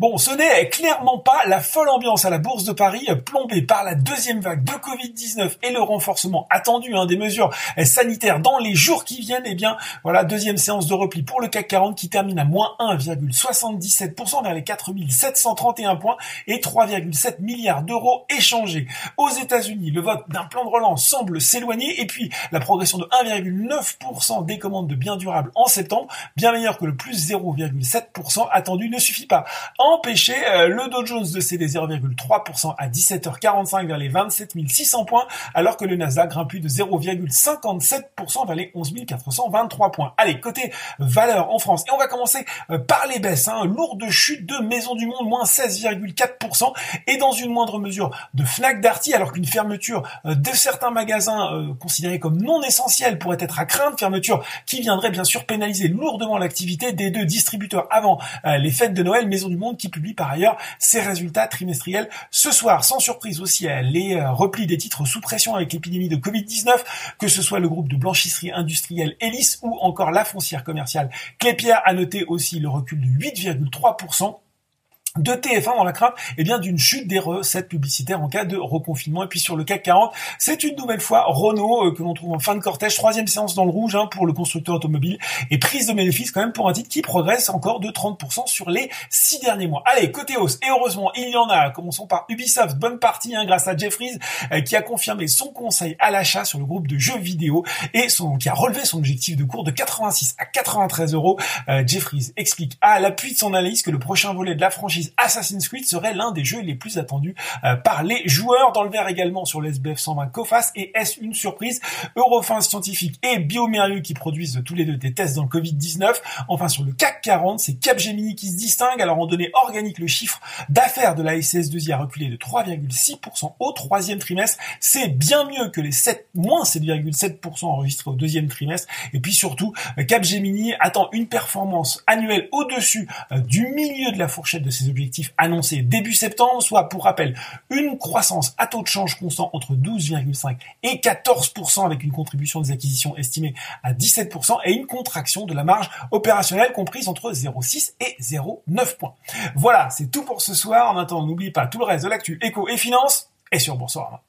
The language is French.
Bon, ce n'est clairement pas la folle ambiance à la Bourse de Paris, plombée par la deuxième vague de Covid-19 et le renforcement attendu hein, des mesures sanitaires dans les jours qui viennent. Eh bien, voilà, deuxième séance de repli pour le CAC 40 qui termine à moins 1,77% vers les 4731 points et 3,7 milliards d'euros échangés. Aux États-Unis, le vote d'un plan de relance semble s'éloigner et puis la progression de 1,9% des commandes de biens durables en septembre, bien meilleur que le plus 0,7% attendu, ne suffit pas empêcher euh, le Dow Jones de céder 0,3% à 17h45 vers les 27 600 points, alors que le Nasdaq grimpe de 0,57% vers les 11 423 points. Allez, côté valeur en France. Et on va commencer euh, par les baisses. Hein. Lourde chute de Maison du Monde, moins 16,4%. Et dans une moindre mesure de Fnac Darty, alors qu'une fermeture euh, de certains magasins considérés comme non essentiels pourrait être à craindre, fermeture qui viendrait bien sûr pénaliser lourdement l'activité des deux distributeurs avant les fêtes de Noël. Maison du Monde qui publie par ailleurs ses résultats trimestriels ce soir. Sans surprise aussi, les euh, replis des titres sous pression avec l'épidémie de Covid-19, que ce soit le groupe de blanchisserie industrielle Elis ou encore la foncière commerciale Clépierre, a noté aussi le recul de 8,3% de TF1 dans la crainte eh bien d'une chute des recettes publicitaires en cas de reconfinement. Et puis sur le CAC 40, c'est une nouvelle fois Renault euh, que l'on trouve en fin de cortège, troisième séance dans le rouge hein, pour le constructeur automobile et prise de bénéfices quand même pour un titre qui progresse encore de 30% sur les six derniers mois. Allez, côté hausse, et heureusement il y en a, commençons par Ubisoft, bonne partie hein, grâce à Jeffries euh, qui a confirmé son conseil à l'achat sur le groupe de jeux vidéo et son, qui a relevé son objectif de cours de 86 à 93 euros. Euh, Jeffries explique à l'appui de son analyse que le prochain volet de la franchise Assassin's Creed serait l'un des jeux les plus attendus euh, par les joueurs. Dans le vert également sur l'SBF 120 Cofas et est-ce une surprise Eurofins Scientifique et Biomérieux qui produisent tous les deux des tests dans le Covid-19. Enfin sur le CAC 40, c'est Capgemini qui se distingue. Alors en données organiques, le chiffre d'affaires de la SS2I a reculé de 3,6% au troisième trimestre. C'est bien mieux que les 7, moins 7,7% enregistrés au deuxième trimestre. Et puis surtout, Capgemini attend une performance annuelle au-dessus euh, du milieu de la fourchette de ses objectifs annoncés début septembre, soit pour rappel une croissance à taux de change constant entre 12,5 et 14% avec une contribution des acquisitions estimée à 17% et une contraction de la marge opérationnelle comprise entre 0,6 et 0,9 points. Voilà, c'est tout pour ce soir. En attendant, n'oubliez pas tout le reste de l'actu éco et finance et sur Boursorama.